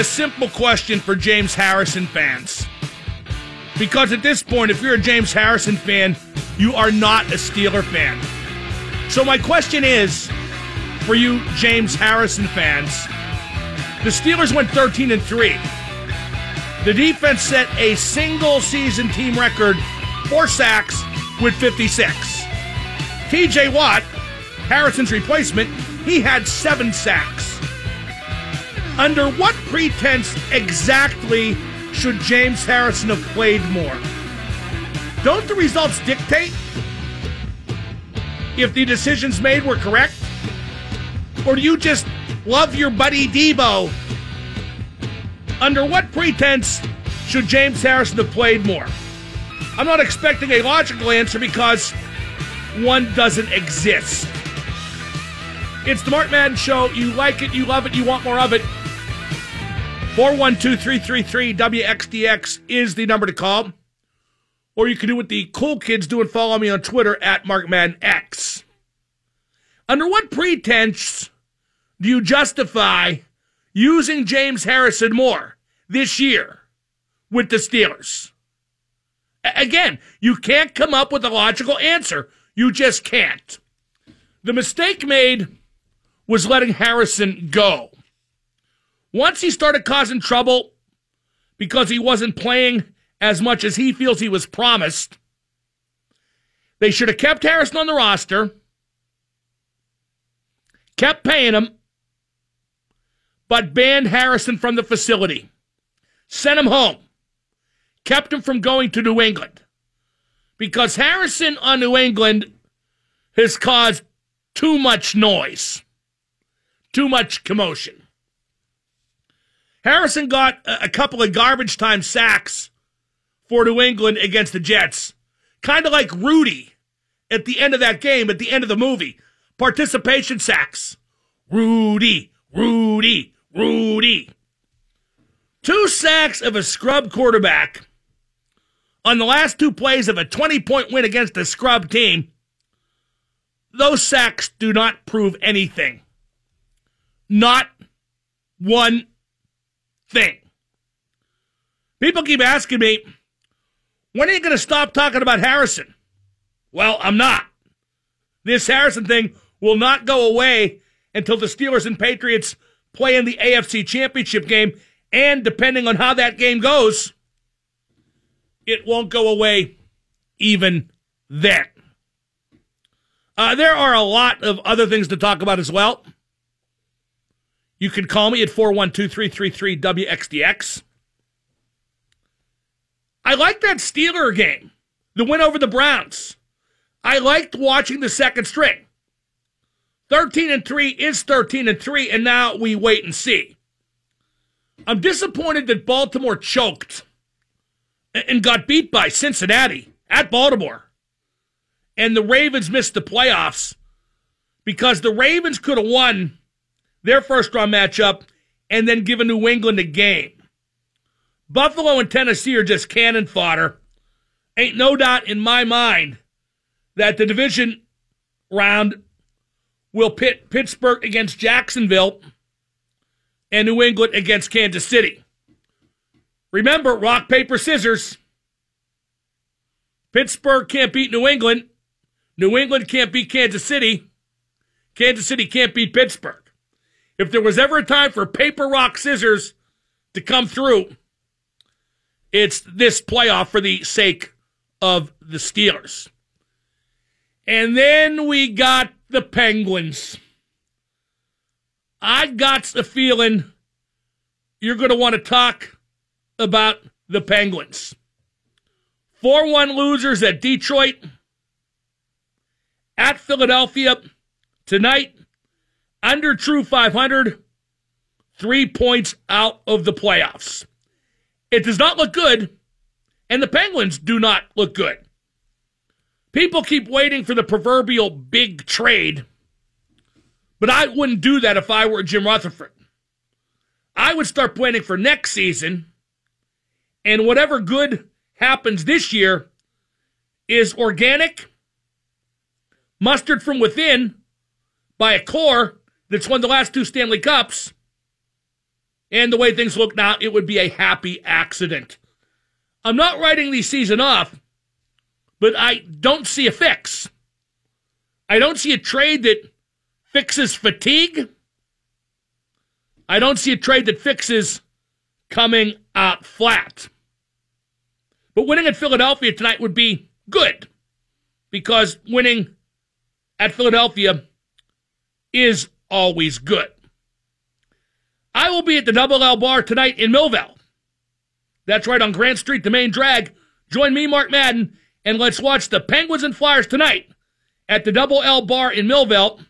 a simple question for James Harrison fans. Because at this point, if you're a James Harrison fan, you are not a Steeler fan. So my question is for you James Harrison fans, the Steelers went 13 and 3. The defense set a single season team record for sacks with 56. TJ Watt, Harrison's replacement, he had 7 sacks. Under what pretense exactly should James Harrison have played more? Don't the results dictate if the decisions made were correct? Or do you just love your buddy Deebo? Under what pretense should James Harrison have played more? I'm not expecting a logical answer because one doesn't exist. It's the Mark Madden Show. You like it, you love it, you want more of it. 412 333 WXDX is the number to call. Or you can do what the cool kids do and follow me on Twitter at MarkMaddenX. Under what pretense do you justify using James Harrison more this year with the Steelers? Again, you can't come up with a logical answer. You just can't. The mistake made was letting Harrison go. Once he started causing trouble because he wasn't playing as much as he feels he was promised, they should have kept Harrison on the roster, kept paying him, but banned Harrison from the facility, sent him home, kept him from going to New England. Because Harrison on New England has caused too much noise, too much commotion. Harrison got a couple of garbage time sacks for New England against the Jets. Kind of like Rudy at the end of that game, at the end of the movie. Participation sacks. Rudy, Rudy, Rudy. Two sacks of a scrub quarterback on the last two plays of a 20 point win against a scrub team. Those sacks do not prove anything. Not one thing. People keep asking me, when are you going to stop talking about Harrison? Well, I'm not. This Harrison thing will not go away until the Steelers and Patriots play in the AFC Championship game. And depending on how that game goes, it won't go away even then. Uh, there are a lot of other things to talk about as well. You can call me at 412 333 WXDX. I like that Steeler game, the win over the Browns. I liked watching the second string. 13 and 3 is 13 and 3, and now we wait and see. I'm disappointed that Baltimore choked and got beat by Cincinnati at Baltimore. And the Ravens missed the playoffs because the Ravens could have won their first round matchup, and then give New England a game. Buffalo and Tennessee are just cannon fodder. Ain't no doubt in my mind that the division round will pit Pittsburgh against Jacksonville and New England against Kansas City. Remember, rock, paper, scissors. Pittsburgh can't beat New England. New England can't beat Kansas City. Kansas City can't beat Pittsburgh. If there was ever a time for paper, rock, scissors to come through, it's this playoff for the sake of the Steelers. And then we got the Penguins. I got the feeling you're going to want to talk about the Penguins. 4 1 losers at Detroit, at Philadelphia tonight under true 500, three points out of the playoffs. It does not look good, and the Penguins do not look good. People keep waiting for the proverbial big trade, but I wouldn't do that if I were Jim Rutherford. I would start planning for next season, and whatever good happens this year is organic, mustered from within by a core that's won the last two Stanley Cups And the way things look now, it would be a happy accident. I'm not writing the season off, but I don't see a fix. I don't see a trade that fixes fatigue. I don't see a trade that fixes coming out flat. But winning at Philadelphia tonight would be good because winning at Philadelphia is always good. I will be at the Double L Bar tonight in Millvale. That's right on Grant Street, the main drag. Join me, Mark Madden, and let's watch the Penguins and Flyers tonight at the Double L Bar in Millvale.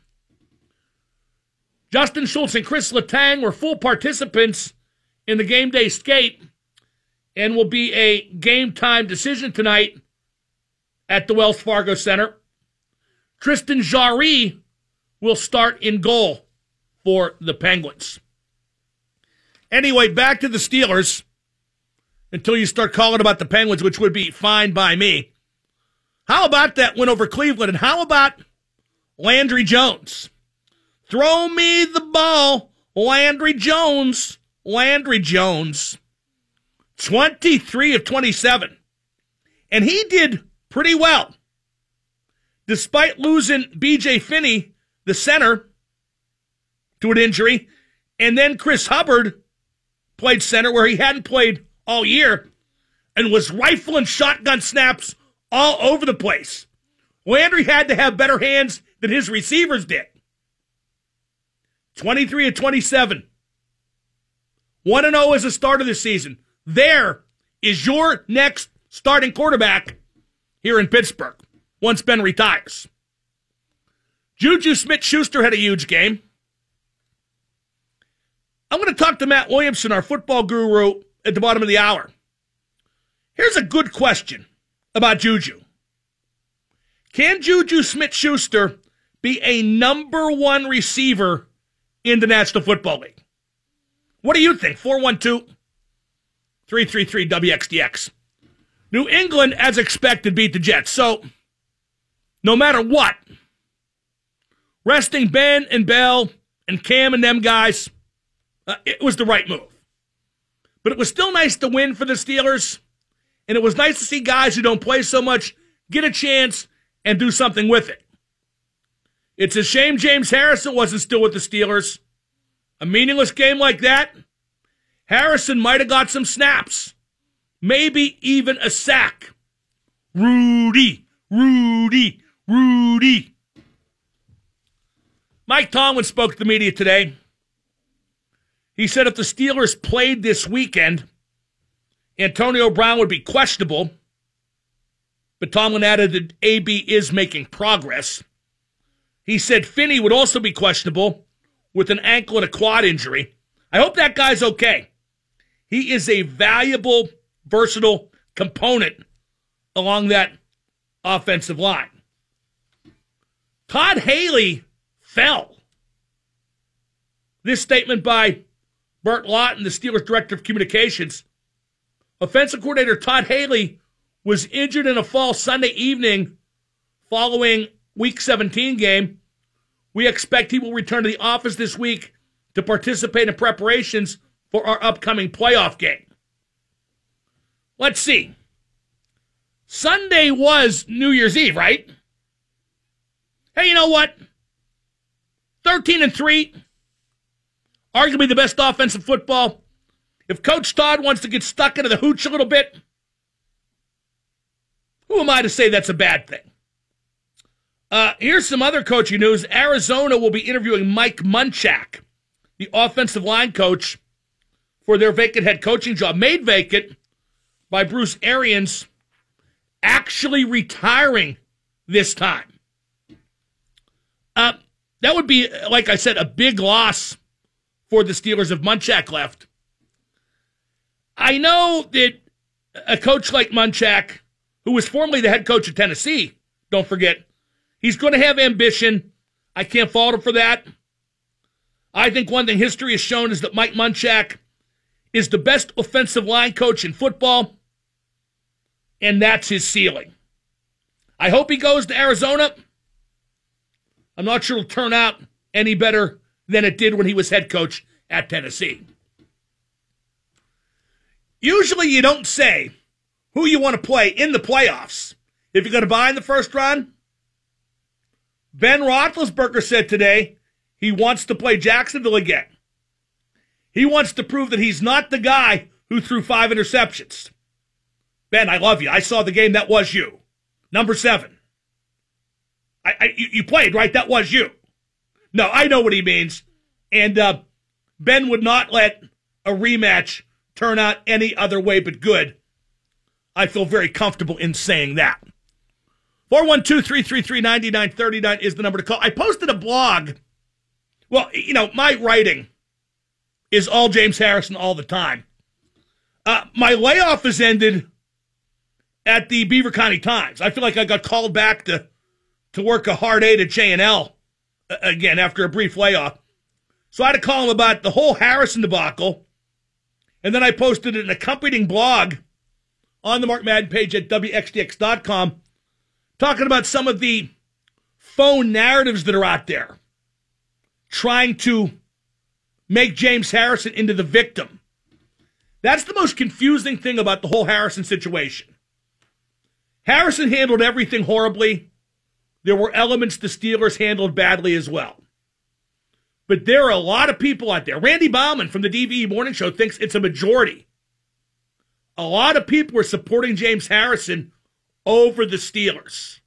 Justin Schultz and Chris Letang were full participants in the game day skate and will be a game time decision tonight at the Wells Fargo Center. Tristan Jarry will start in goal for the Penguins. Anyway, back to the Steelers until you start calling about the Penguins, which would be fine by me. How about that win over Cleveland? And how about Landry Jones? Throw me the ball, Landry Jones. Landry Jones, 23 of 27. And he did pretty well. Despite losing BJ Finney, the center, to an injury, and then Chris Hubbard played center where he hadn't played all year and was rifling shotgun snaps all over the place. Landry had to have better hands than his receivers did. 23 of 27. 1 0 as start of the season. There is your next starting quarterback here in Pittsburgh once Ben retires. Juju Smith Schuster had a huge game. I'm going to talk to Matt Williamson, our football guru, at the bottom of the hour. Here's a good question about Juju Can Juju Smith Schuster be a number one receiver in the National Football League? What do you think? 412 333 WXDX. New England, as expected, beat the Jets. So, no matter what, resting Ben and Bell and Cam and them guys, uh, it was the right move. But it was still nice to win for the Steelers. And it was nice to see guys who don't play so much get a chance and do something with it. It's a shame James Harrison wasn't still with the Steelers. A meaningless game like that, Harrison might have got some snaps, maybe even a sack. Rudy, Rudy, Rudy. Mike Tomlin spoke to the media today. He said if the Steelers played this weekend, Antonio Brown would be questionable. But Tomlin added that AB is making progress. He said Finney would also be questionable with an ankle and a quad injury. I hope that guy's okay. He is a valuable, versatile component along that offensive line. Todd Haley fell. This statement by Burt Lauten, the Steelers director of communications. Offensive coordinator Todd Haley was injured in a fall Sunday evening following week 17 game we expect he will return to the office this week to participate in preparations for our upcoming playoff game. Let's see. Sunday was New Year's Eve, right? Hey, you know what? 13 and 3, arguably the best offensive football. If Coach Todd wants to get stuck into the hooch a little bit, who am I to say that's a bad thing? Uh, here's some other coaching news. Arizona will be interviewing Mike Munchak, the offensive line coach, for their vacant head coaching job, made vacant by Bruce Arians, actually retiring this time. Uh, that would be, like I said, a big loss for the Steelers if Munchak left. I know that a coach like Munchak, who was formerly the head coach of Tennessee, don't forget, He's going to have ambition. I can't fault him for that. I think one thing history has shown is that Mike Munchak is the best offensive line coach in football, and that's his ceiling. I hope he goes to Arizona. I'm not sure it'll turn out any better than it did when he was head coach at Tennessee. Usually you don't say who you want to play in the playoffs if you're going to buy in the first round. Ben Roethlisberger said today he wants to play Jacksonville again. He wants to prove that he's not the guy who threw five interceptions. Ben, I love you. I saw the game. That was you. Number seven. I, I you played, right? That was you. No, I know what he means. And uh, Ben would not let a rematch turn out any other way but good. I feel very comfortable in saying that. 412 333 9939 is the number to call. I posted a blog. Well, you know, my writing is all James Harrison all the time. Uh, my layoff has ended at the Beaver County Times. I feel like I got called back to to work a hard eight at J&L again after a brief layoff. So I had to call him about the whole Harrison debacle. And then I posted an accompanying blog on the Mark Madden page at WXDX.com talking about some of the phone narratives that are out there trying to make James Harrison into the victim. That's the most confusing thing about the whole Harrison situation. Harrison handled everything horribly. There were elements the Steelers handled badly as well. But there are a lot of people out there. Randy Bauman from the DVE Morning Show thinks it's a majority. A lot of people are supporting James Harrison over the Steelers.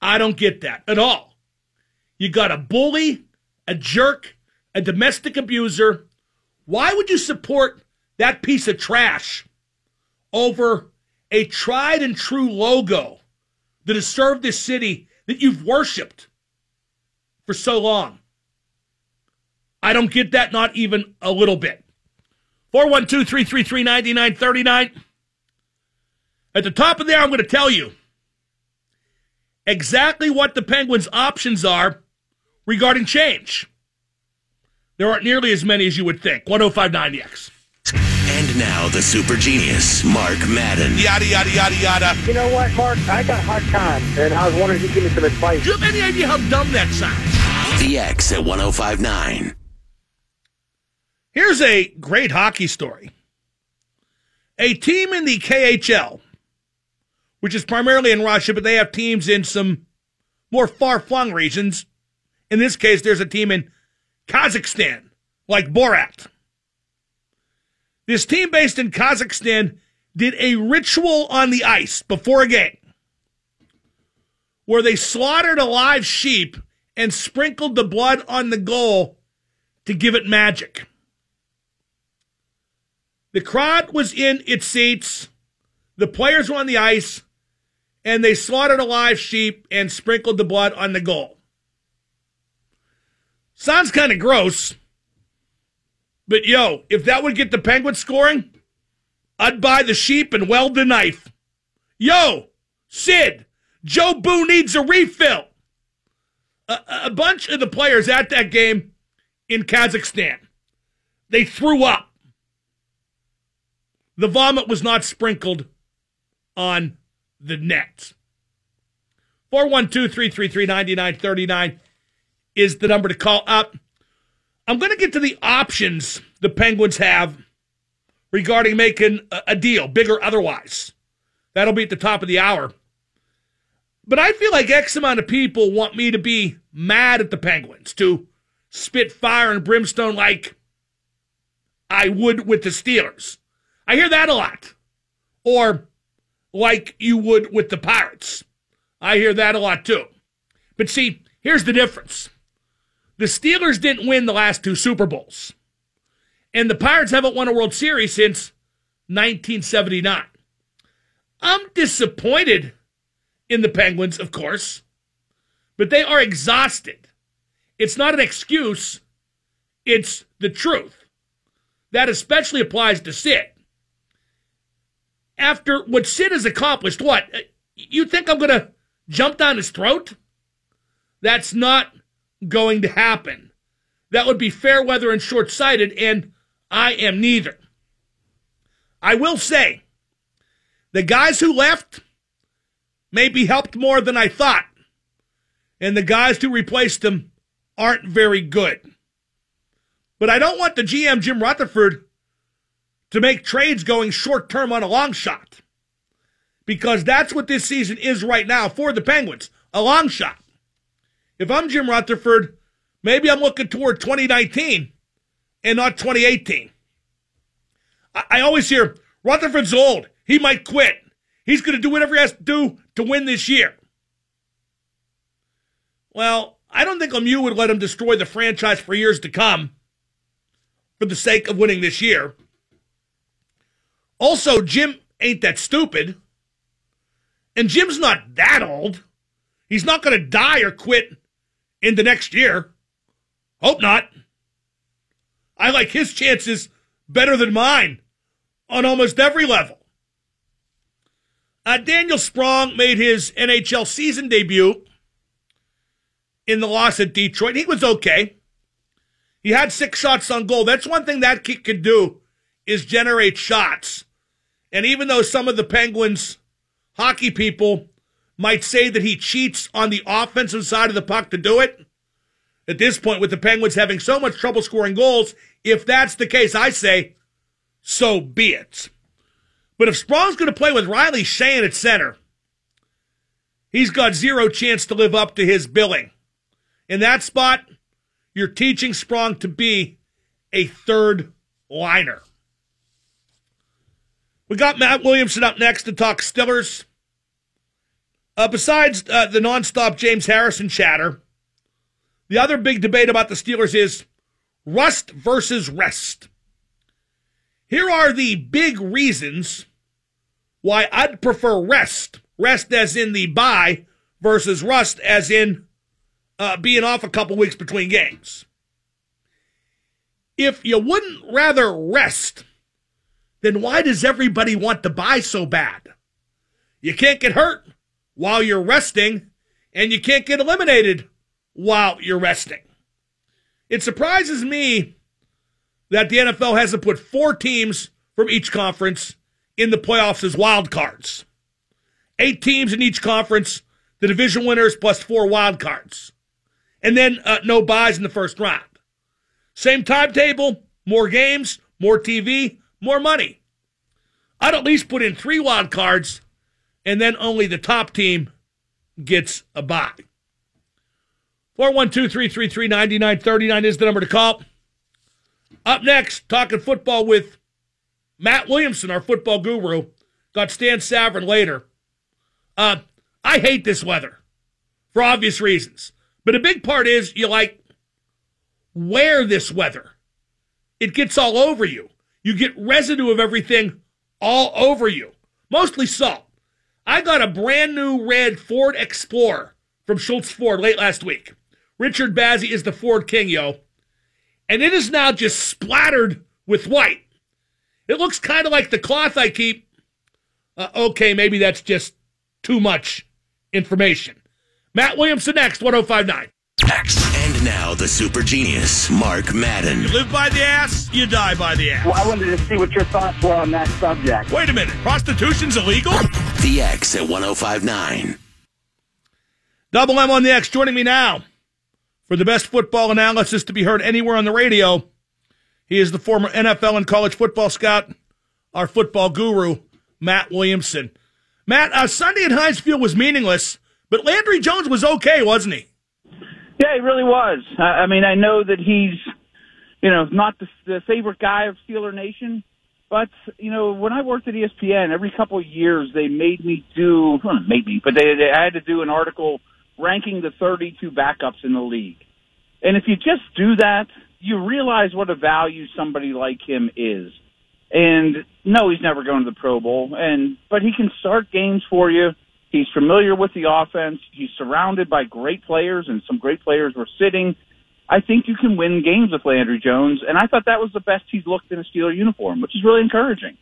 I don't get that at all. You got a bully, a jerk, a domestic abuser. Why would you support that piece of trash over a tried and true logo that has served this city that you've worshiped for so long. I don't get that, not even a little bit. 412 333 9939. At the top of there, I'm going to tell you exactly what the Penguins' options are regarding change. There aren't nearly as many as you would think. 1059 The X. And now the super genius, Mark Madden. Yada, yada, yada, yada. You know what, Mark? I got a hard time, and I was wondering if you could give me some advice. Do you have any idea how dumb that sounds? The X at 1059. Here's a great hockey story. A team in the KHL, which is primarily in Russia, but they have teams in some more far flung regions. In this case, there's a team in Kazakhstan, like Borat. This team based in Kazakhstan did a ritual on the ice before a game where they slaughtered a live sheep and sprinkled the blood on the goal to give it magic. The crowd was in its seats, the players were on the ice, and they slaughtered a live sheep and sprinkled the blood on the goal. Sounds kind of gross. But yo, if that would get the Penguins scoring, I'd buy the sheep and weld the knife. Yo, Sid, Joe Boo needs a refill. A, a bunch of the players at that game in Kazakhstan, they threw up. The vomit was not sprinkled on the net. 412 333 9939 is the number to call up. I'm going to get to the options the Penguins have regarding making a, deal, big or otherwise. That'll be at the top of the hour. But I feel like X amount of people want me to be mad at the Penguins, to spit fire and brimstone like I would with the Steelers. I hear that a lot. Or like you would with the Pirates. I hear that a lot too. But see, here's the difference. The Steelers didn't win the last two Super Bowls. And the Pirates haven't won a World Series since 1979. I'm disappointed in the Penguins, of course, but they are exhausted. It's not an excuse, it's the truth. That especially applies to Sid. After what Sid has accomplished, what? You think I'm going to jump down his throat? That's not going to happen. That would be fair weather and short sighted, and I am neither. I will say, the guys who left maybe helped more than I thought, and the guys who replaced them aren't very good. But I don't want the GM, Jim Rutherford, to make trades going short term on a long shot. Because that's what this season is right now for the Penguins a long shot. If I'm Jim Rutherford, maybe I'm looking toward 2019 and not 2018. I, I always hear Rutherford's old. He might quit. He's going to do whatever he has to do to win this year. Well, I don't think Lemieux would let him destroy the franchise for years to come for the sake of winning this year. Also, Jim ain't that stupid. And Jim's not that old. He's not going to die or quit in the next year. Hope not. I like his chances better than mine on almost every level. Uh, Daniel Sprong made his NHL season debut in the loss at Detroit. He was okay. He had six shots on goal. That's one thing that kid can do is generate shots. And even though some of the Penguins hockey people might say that he cheats on the offensive side of the puck to do it, at this point, with the Penguins having so much trouble scoring goals, if that's the case, I say, so be it. But if Sprong's going to play with Riley Sheahan at center, he's got zero chance to live up to his billing. In that spot, you're teaching Sprong to be a third liner. We got Matt Williamson up next to talk Stillers. Uh, besides uh, the nonstop James Harrison chatter, the other big debate about the Steelers is rust versus rest. Here are the big reasons why I'd prefer rest. Rest as in the bye versus rust as in uh, being off a couple weeks between games. If you wouldn't rather rest, then why does everybody want to buy so bad? You can't get hurt while you're resting, and you can't get eliminated while you're resting. It surprises me that the NFL hasn't put four teams from each conference in the playoffs as wild cards. Eight teams in each conference, the division winners plus four wild cards. And then uh, no buys in the first round. Same timetable, more games, more TV, more money. I'd at least put in three wild cards, and then only the top team gets a bye. 412 333 9939 is the number to call. Up next, talking football with Matt Williamson, our football guru. Got Stan Savran later. Uh, I hate this weather for obvious reasons. But a big part is you like wear this weather. It gets all over you. You get residue of everything all over you, mostly salt. I got a brand new red Ford Explorer from Schultz Ford late last week. Richard Bazzi is the Ford King, yo. And it is now just splattered with white. It looks kind of like the cloth I keep. Uh, okay, maybe that's just too much information. Matt Williamson next, 1059. And now the super genius, Mark Madden. You live by the ass, you die by the ass. Well, I wanted to see what your thoughts were on that subject. Wait a minute, prostitution's illegal? The X at 1059. Double M on the X joining me now for the best football analysis to be heard anywhere on the radio. He is the former NFL and college football scout, our football guru, Matt Williamson. Matt, uh, Sunday at Heinz Field was meaningless, but Landry Jones was okay, wasn't he? Yeah, he really was. I mean, I know that he's, you know, not the, the favorite guy of Steeler Nation, but you know, when I worked at ESPN, every couple of years they made me do, me, but they, they I had to do an article ranking the 32 backups in the league. And if you just do that, you realize what a value somebody like him is. And no, he's never going to the Pro Bowl, and but he can start games for you. He's familiar with the offense. He's surrounded by great players, and some great players were sitting. I think you can win games with Landry Jones, and I thought that was the best he's looked in a Steeler uniform, which is really encouraging.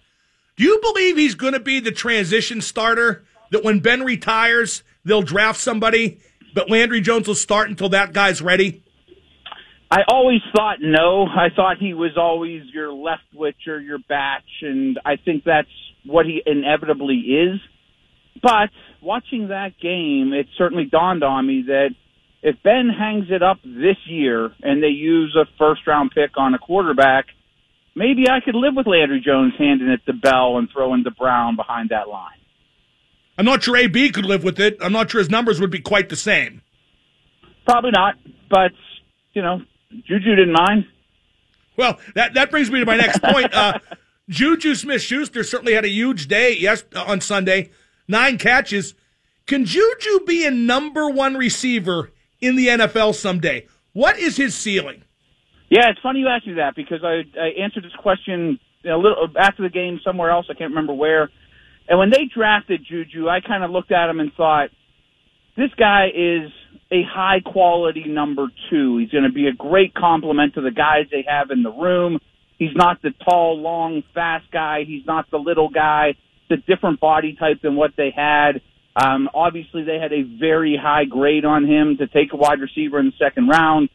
Do you believe he's going to be the transition starter? That when Ben retires, they'll draft somebody, but Landry Jones will start until that guy's ready? I always thought no. I thought he was always your left witch or your batch, and I think that's what he inevitably is. But watching that game, it certainly dawned on me that if Ben hangs it up this year and they use a first round pick on a quarterback, maybe I could live with Landry Jones handing it to Bell and throwing to Brown behind that line. I'm not sure AB could live with it. I'm not sure his numbers would be quite the same. Probably not, but you know, Juju didn't mind. Well, that that brings me to my next point. Uh, Juju Smith Schuster certainly had a huge day yes on Sunday, nine catches. Can Juju be a number one receiver in the NFL someday? What is his ceiling? Yeah, it's funny you asked me that because I, I answered this question a little after the game somewhere else. I can't remember where. And when they drafted Juju, I kind of looked at him and thought, this guy is a high quality number two. He's going to be a great complement to the guys they have in the room. He's not the tall, long, fast guy. He's not the little guy. A different body type than what they had. Um, obviously, they had a very high grade on him to take a wide receiver in the second round.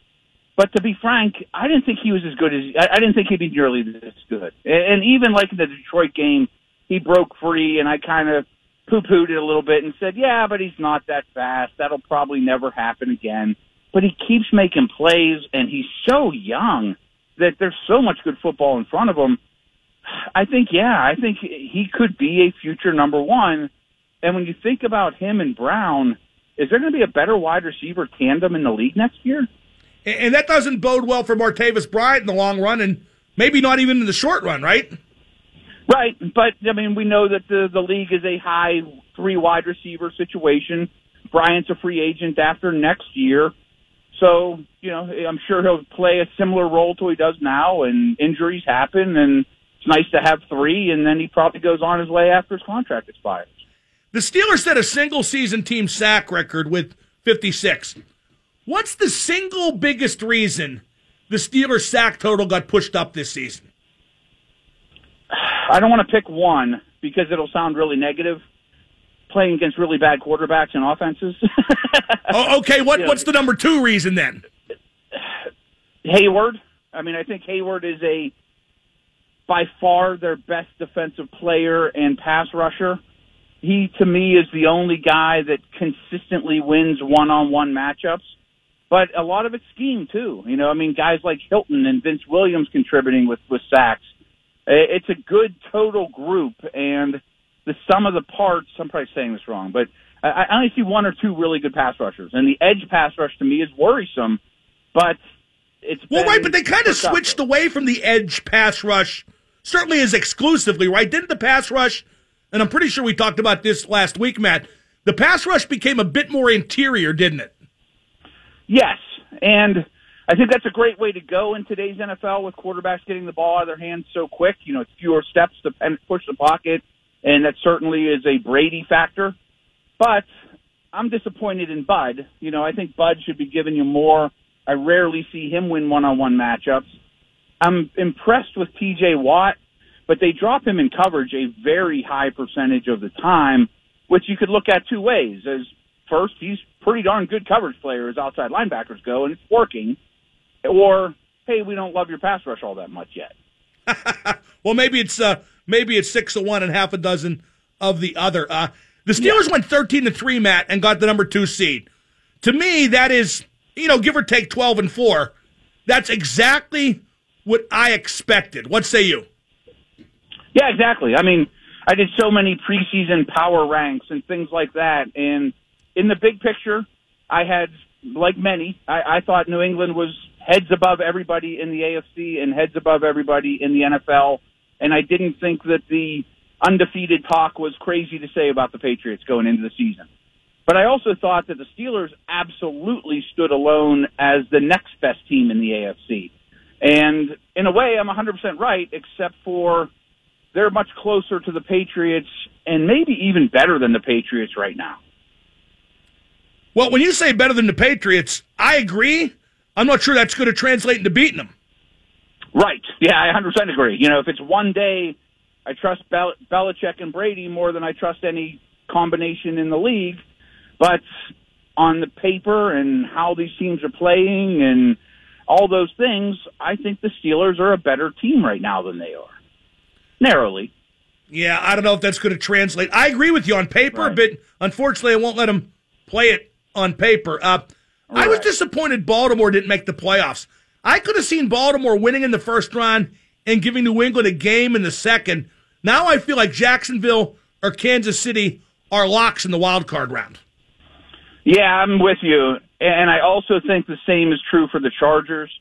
But to be frank, I didn't think he was as good as I, I didn't think he'd be nearly this good. And, and even like in the Detroit game, he broke free, and I kind of poo-pooed it a little bit and said, "Yeah, but he's not that fast. That'll probably never happen again." But he keeps making plays, and he's so young that there's so much good football in front of him. I think, yeah, I think he could be a future number one. And when you think about him and Brown, is there going to be a better wide receiver tandem in the league next year? And that doesn't bode well for Martavis Bryant in the long run, and maybe not even in the short run, right? Right, but I mean, we know that the the league is a high three wide receiver situation. Bryant's a free agent after next year. So, you know, I'm sure he'll play a similar role to he does now, and injuries happen, and it's nice to have three, and then he probably goes on his way after his contract expires. The Steelers set a single season team sack record with 56. What's the single biggest reason the Steelers sack total got pushed up this season? I don't want to pick one because it'll sound really negative. Playing against really bad quarterbacks and offenses. oh, okay. What what's the number two reason then? Heyward. I mean, I think Heyward is a by far their best defensive player and pass rusher. He to me is the only guy that consistently wins one-on-one matchups. But a lot of it's scheme too. You know, I mean, guys like Hilton and Vince Williams contributing with with sacks. It's a good total group, and the sum of the parts. I'm probably saying this wrong, but I, I only see one or two really good pass rushers, and the edge pass rush to me is worrisome. But it's well, right. But they kind of switched away from the edge pass rush, certainly is exclusively, right? Didn't the pass rush? And I'm pretty sure we talked about this last week, Matt. The pass rush became a bit more interior, didn't it? Yes, and I think that's a great way to go in today's NFL with quarterbacks getting the ball out of their hands so quick. You know, it's fewer steps to push the pocket, and that certainly is a Brady factor. But I'm disappointed in Bud. You know, I think Bud should be giving you more. I rarely see him win one-on-one matchups. I'm impressed with TJ Watt, but they drop him in coverage a very high percentage of the time, which you could look at two ways. As first, he's pretty darn good coverage player as outside linebackers go, and it's working. Or, hey, we don't love your pass rush all that much yet. well, maybe it's uh, maybe it's six of one and half a dozen of the other. Uh, the Steelers yeah. went thirteen to three, Matt, and got the number two seed. To me, that is you know give or take twelve and four. That's exactly what I expected. What say you? Yeah, exactly. I mean, I did so many preseason power ranks and things like that, and in the big picture, I had like many, I, I thought New England was heads above everybody in the AFC and heads above everybody in the NFL. And I didn't think that the undefeated talk was crazy to say about the Patriots going into the season. But I also thought that the Steelers absolutely stood alone as the next best team in the AFC. And in a way, I'm 100% right, except for they're much closer to the Patriots and maybe even better than the Patriots right now. Well, when you say better than the Patriots, I agree. I'm not sure that's going to translate into beating them. Right. Yeah, I 100% agree. You know, if it's one day, I trust Bel- Belichick and Brady more than I trust any combination in the league. But on the paper and how these teams are playing and all those things, I think the Steelers are a better team right now than they are. Narrowly. Yeah, I don't know if that's going to translate. I agree with you on paper, right. but unfortunately, I won't let them play it on paper. Uh, I was disappointed Baltimore didn't make the playoffs. I could have seen Baltimore winning in the first round, and giving New England a game in the second. Now I feel like Jacksonville or Kansas City are locks in the wild card round. Yeah, I'm with you. And I also think the same is true for the Chargers,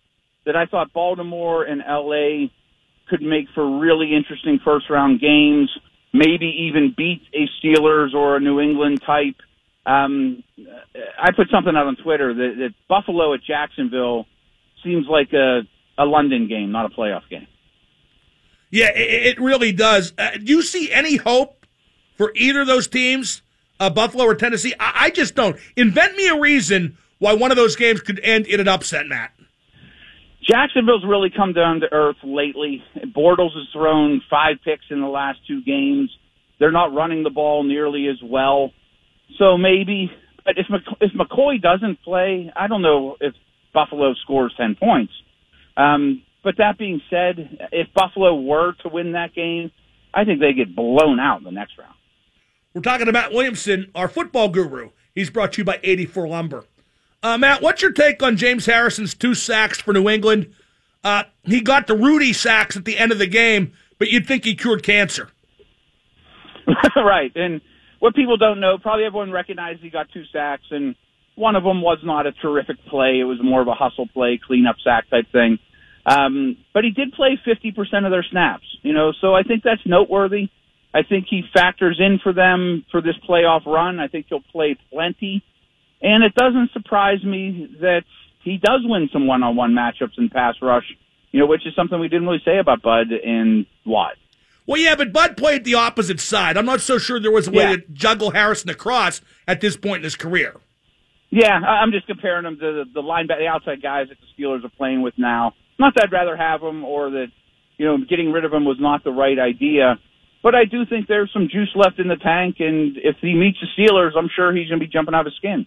that I thought Baltimore and LA could make for really interesting first round games, maybe even beat a Steelers or a New England type. Um, I put something out on Twitter that, that Buffalo at Jacksonville seems like a, a London game, not a playoff game. Yeah, it, really does. Uh, do you see any hope for either of those teams, uh, Buffalo or Tennessee? I, I just don't. Invent me a reason why one of those games could end in an upset, Matt. Jacksonville's really come down to earth lately. Bortles has thrown five picks in the last two games. They're not running the ball nearly as well. So maybe, but if if McCoy doesn't play, I don't know if Buffalo scores ten points. Um, but that being said, if Buffalo were to win that game, I think they get blown out in the next round. We're talking to Matt Williamson, our football guru. He's brought to you by 84 Lumber. Uh, Matt, what's your take on James Harrison's two sacks for New England? Uh, he got the Rudy sacks at the end of the game, but you'd think he cured cancer. right. And what people don't know, probably everyone recognized he got two sacks, and one of them was not a terrific play. It was more of a hustle play, cleanup sack type thing. Um, but he did play 50% of their snaps, you know, so I think that's noteworthy. I think he factors in for them for this playoff run. I think he'll play plenty. And it doesn't surprise me that he does win some one-on-one matchups in pass rush, you know, which is something we didn't really say about Bud and Watt. Well, yeah, but Bud played the opposite side. I'm not so sure there was a way Yeah. to juggle Harrison across at this point in his career. Yeah, I'm just comparing them to the, the linebacker, the outside guys that the Steelers are playing with now. Not that I'd rather have them or that, you know, getting rid of them was not the right idea. But I do think there's some juice left in the tank, and if he meets the Steelers, I'm sure he's going to be jumping out of his skin.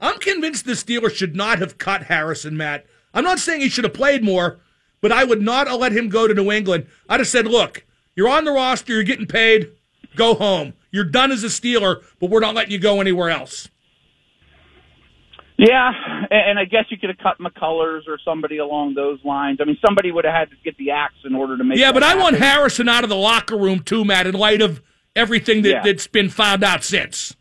I'm convinced the Steelers should not have cut Harrison, Matt. I'm not saying he should have played more, but I would not have let him go to New England. I'd have said, look, you're on the roster, you're getting paid, go home. You're done as a Steeler, but we're not letting you go anywhere else. Yeah, and I guess you could have cut McCullers or somebody along those lines. I mean, somebody would have had to get the axe in order to make. Yeah, but I want. Harrison out of the locker room too, Matt, in light of everything that, Yeah. that's been found out since.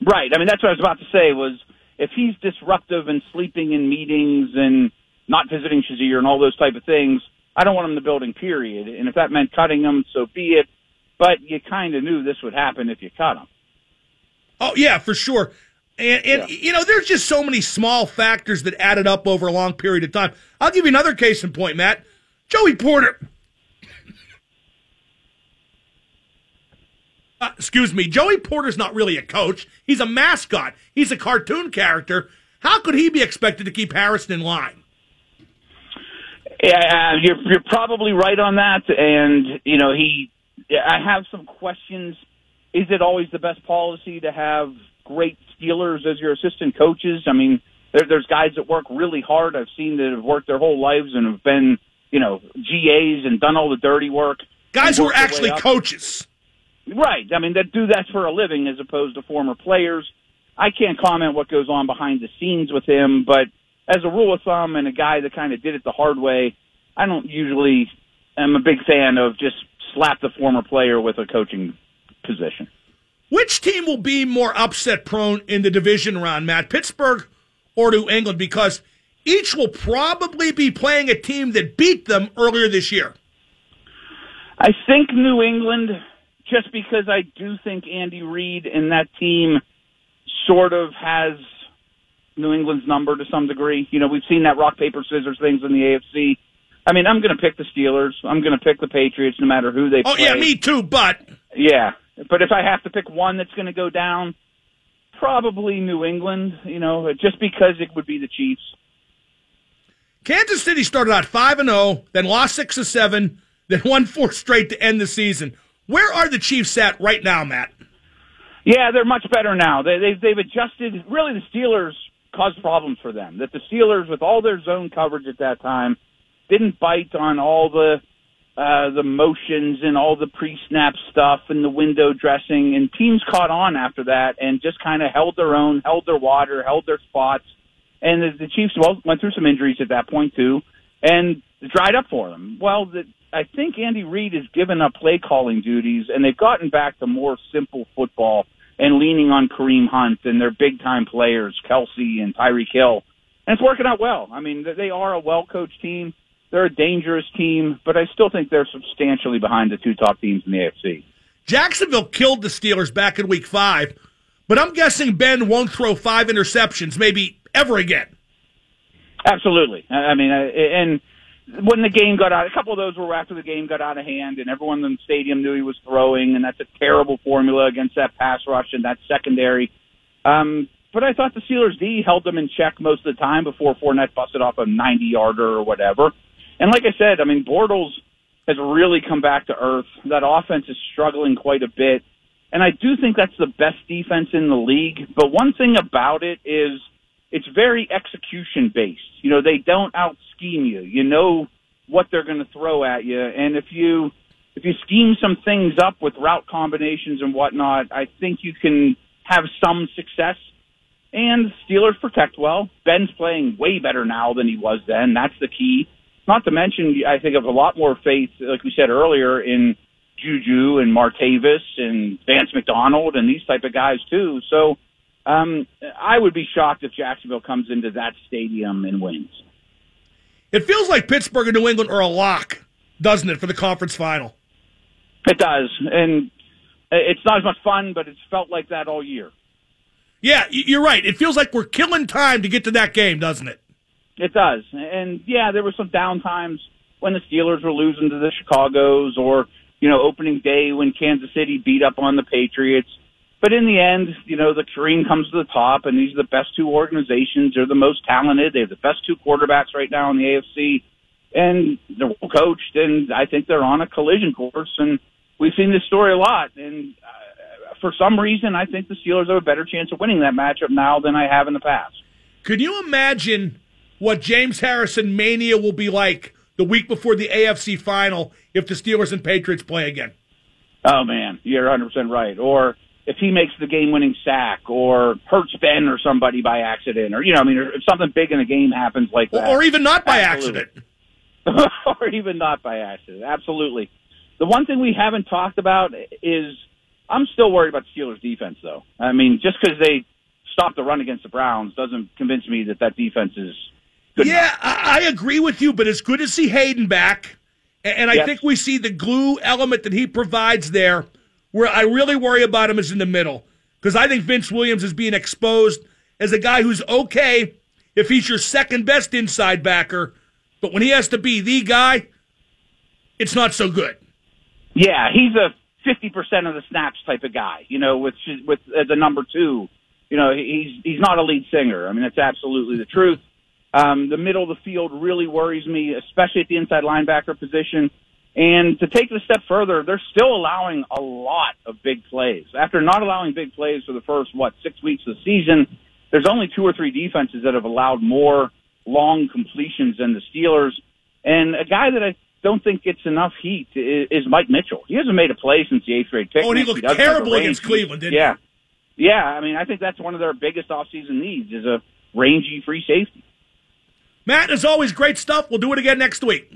Right. I mean, that's what I was about to say. Was if he's disruptive and sleeping in meetings and not visiting Shazier and all those type of things, I don't want him in the building. Period. And if that meant cutting him, so be it. But you kind of knew this would happen if you cut him. Oh yeah, for sure. And, and you know, there's just so many small factors that added up over a long period of time. I'll give you another case in point, Matt. Joey Porter. Uh, excuse me, Joey Porter's not really a coach. He's a mascot. He's a cartoon character. How could he be expected to keep Harrison in line? Yeah, uh, you're you're probably right on that. And you know, he. I have some questions. Is it always the best policy to have great Steelers as your assistant coaches? I mean, there, there's guys that work really hard. I've seen that have worked their whole lives and have been, you know, GAs and done all the dirty work. Guys who are actually coaches. Right. I mean, that do that for a living as opposed to former players. I can't comment what goes on behind the scenes with him, but as a rule of thumb and a guy that kind of did it the hard way, I don't usually am a big fan of just slap the former player with a coaching position. Which team will be more upset prone in the division round, Matt? Pittsburgh or New England? Because each will probably be playing a team that beat them earlier this year. I think New England, just because I do think Andy Reid and that team sort of has New England's number to some degree. You know, we've seen that rock, paper, scissors things in the AFC. I mean, I'm going to pick the Steelers. I'm going to pick the Patriots no matter who they Oh, play. yeah, me too, but Yeah. But if I have to pick one that's going to go down, probably New England, you know, just because it would be the Chiefs. Kansas City started out 5 and 0, then lost 6 of 7, then won four straight to end the season. Where are the Chiefs at right now, Matt? Yeah, they're much better now. They, they've they've adjusted. Really, the Steelers caused problems for them. That the Steelers, with all their zone coverage at that time, didn't bite on all the uh, the motions and all the pre-snap stuff and the window dressing. And teams caught on after that and just kind of held their own, held their water, held their spots. And the, the Chiefs well went through some injuries at that point too, and dried up for them. Well, the I think Andy Reid has given up play calling duties, and they've gotten back to more simple football and leaning on Kareem Hunt and their big time players, Kelce and Tyreek Hill. And it's working out well. I mean, they are a well coached team. They're a dangerous team, but I still think they're substantially behind the two top teams in the AFC. Jacksonville killed the Steelers back in week five, but I'm guessing Ben won't throw five interceptions, maybe ever again. Absolutely. I mean, and when the game got out, a couple of those were after the game got out of hand, and everyone in the stadium knew he was throwing, and that's a terrible formula against that pass rush and that secondary. Um, but I thought the Steelers D held them in check most of the time before Fournette busted off a 90 yarder or whatever. And like I said, I mean, Bortles has really come back to earth. That offense is struggling quite a bit. And I do think that's the best defense in the league. But one thing about it is it's very execution based. You know, they don't out scheme you. You know what they're going to throw at you. And if you, if you scheme some things up with route combinations and whatnot, I think you can have some success. And Steelers protect well. Ben's playing way better now than he was then. That's the key. Not to mention, I think of a lot more faith, like we said earlier, in Juju and Martavis and Vance McDonald and these type of guys too. So um, I would be shocked if Jacksonville comes into that stadium and wins. It feels like Pittsburgh and New England are a lock, doesn't it, for the conference final? It does, and it's not as much fun, but it's felt like that all year. Yeah, you're right. It feels like we're killing time to get to that game, doesn't it? It does. And yeah, there were some down times when the Steelers were losing to the Chicago's or, you know, opening day when Kansas City beat up on the Patriots. But in the end, you know, the cream comes to the top and these are the best two organizations. They're the most talented. They have the best two quarterbacks right now in the AFC and they're well coached and I think they're on a collision course and we've seen this story a lot and uh, for some reason I think the Steelers have a better chance of winning that matchup now than I have in the past. Could you imagine what James Harrison mania will be like the week before the AFC final if the Steelers and Patriots play again. Oh man, you're 100% right. Or if he makes the game-winning sack, or hurts Ben or somebody by accident, or you know, I mean, if something big in the game happens like that, or even not by Absolutely. accident, or even not by accident. Absolutely. The one thing we haven't talked about is I'm still worried about the Steelers' defense, though. I mean, just because they stopped the run against the Browns doesn't convince me that that defense is yeah, I, I, agree with you, but it's good to see Haden back. And I yes. think we see the glue element that he provides there. Where I really worry about him is in the middle. Because I think Vince Williams is being exposed as a guy who's okay if he's your second best inside backer. But when he has to be the guy, it's not so good. Yeah, he's a 50% of the snaps type of guy, you know, with, with as a number two. You know, he's, he's not a lead singer. I mean, that's absolutely the truth. Um, the middle of the field really worries me, especially at the inside linebacker position. And to take it a step further, they're still allowing a lot of big plays. After not allowing big plays for the first, what, six weeks of the season, there's only two or three defenses that have allowed more long completions than the Steelers. And a guy that I don't think gets enough heat is Mike Mitchell. He hasn't made a play since the eighth grade pick. Oh, and he looked he terrible against Cleveland, didn't yeah. he? Yeah. Yeah, I mean, I think that's one of their biggest offseason needs is a rangy free safety. Matt, as always, great stuff. We'll do it again next week.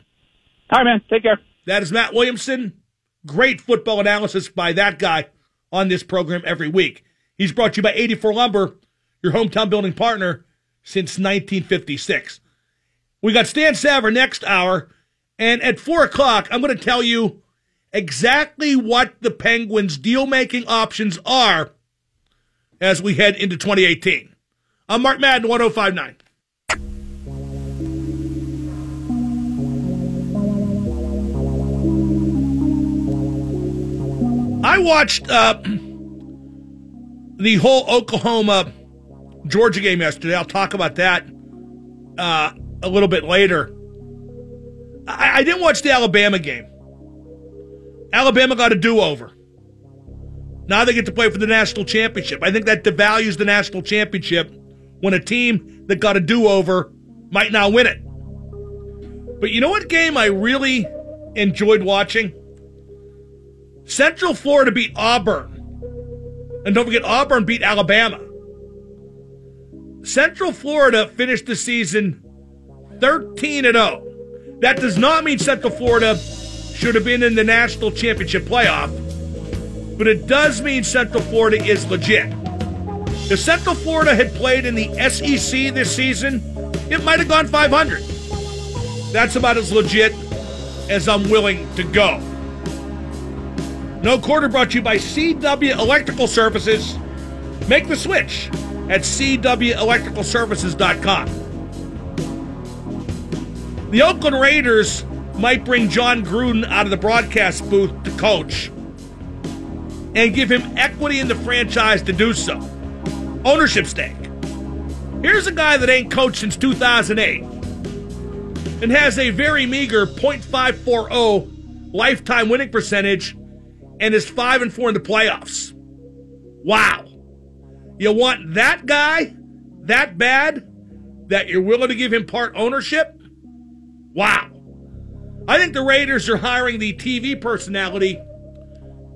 All right, man. Take care. That is Matt Williamson. Great football analysis by that guy on this program every week. He's brought to you by 84 Lumber, your hometown building partner since 1956. We got Stan Savran next hour, and at 4 o'clock, I'm going to tell you exactly what the Penguins' deal making options are as we head into 2018. I'm Mark Madden, 1059. I watched uh, the whole Oklahoma Georgia game yesterday. I'll talk about that uh, a little bit later. I, I didn't watch the Alabama game. Alabama got a do over. Now they get to play for the national championship. I think that devalues the national championship when a team that got a do over might not win it. But you know what game I really enjoyed watching? Central Florida beat Auburn. And don't forget, Auburn beat Alabama. Central Florida finished the season 13 and 0. That does not mean Central Florida should have been in the national championship playoff, but it does mean Central Florida is legit. If Central Florida had played in the SEC this season, it might have gone 500. That's about as legit as I'm willing to go. No Quarter brought to you by CW Electrical Services. Make the switch at CWElectricalServices.com. The Oakland Raiders might bring Jon Gruden out of the broadcast booth to coach and give him equity in the franchise to do so. Ownership stake. Here's a guy that ain't coached since 2008 and has a very meager .540 lifetime winning percentage and is 5 and 4 in the playoffs. Wow. You want that guy that bad that you're willing to give him part ownership? Wow. I think the Raiders are hiring the TV personality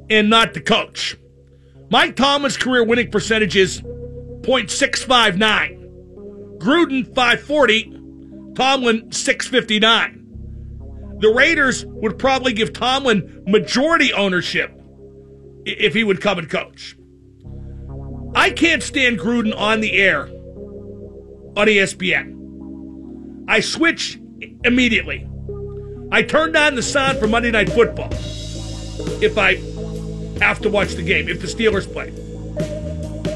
and not the coach. Mike Tomlin's career winning percentage is .659. Gruden 540, Tomlin 659. The Raiders would probably give Tomlin majority ownership if he would come and coach. I can't stand Gruden on the air on ESPN. I switch immediately. I turn down the sound for Monday Night Football if I have to watch the game, if the Steelers play.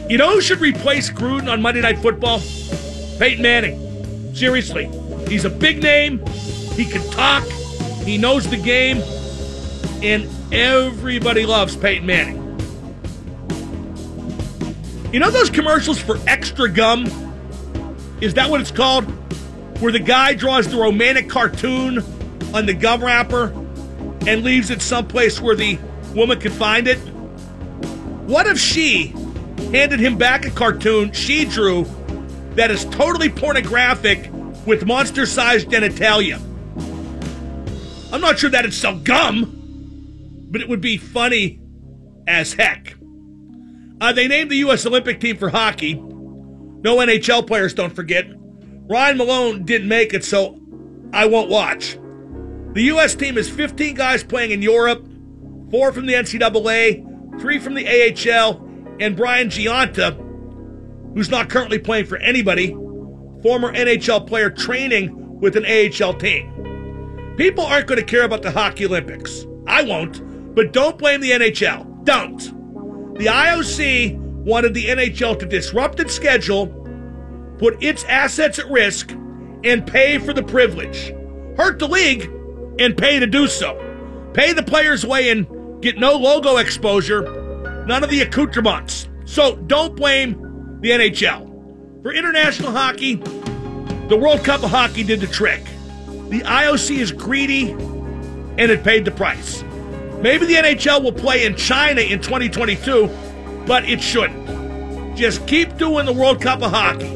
You know who should replace Gruden on Monday Night Football? Peyton Manning. Seriously. He's a big name. He can talk. He knows the game. And everybody loves Peyton Manning. You know those commercials for extra gum? Is that what it's called? Where the guy draws the romantic cartoon on the gum wrapper and leaves it someplace where the woman can find it? What if she handed him back a cartoon she drew that is totally pornographic with monster sized genitalia? I'm not sure that'd sell gum, but it would be funny as heck. Uh, they named the U.S. Olympic team for hockey. No NHL players, don't forget. Ryan Malone didn't make it, so I won't watch. The U.S. team is 15 guys playing in Europe, four from the NCAA, three from the AHL, and Brian Gionta, who's not currently playing for anybody, former NHL player training with an AHL team. People aren't going to care about the Hockey Olympics. I won't, but don't blame the NHL. Don't. The IOC wanted the NHL to disrupt its schedule, put its assets at risk, and pay for the privilege. Hurt the league and pay to do so. Pay the players way and get no logo exposure, none of the accoutrements. So don't blame the NHL. For international hockey, the World Cup of Hockey did the trick. The IOC is greedy and it paid the price. Maybe the NHL will play in China in 2022, but it shouldn't. Just keep doing the World Cup of Hockey.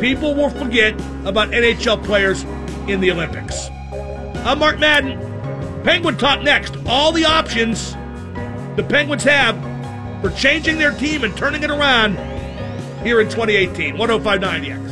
People will forget about NHL players in the Olympics. I'm Mark Madden. Penguin Talk next. All the options the Penguins have for changing their team and turning it around here in 2018. 1059 The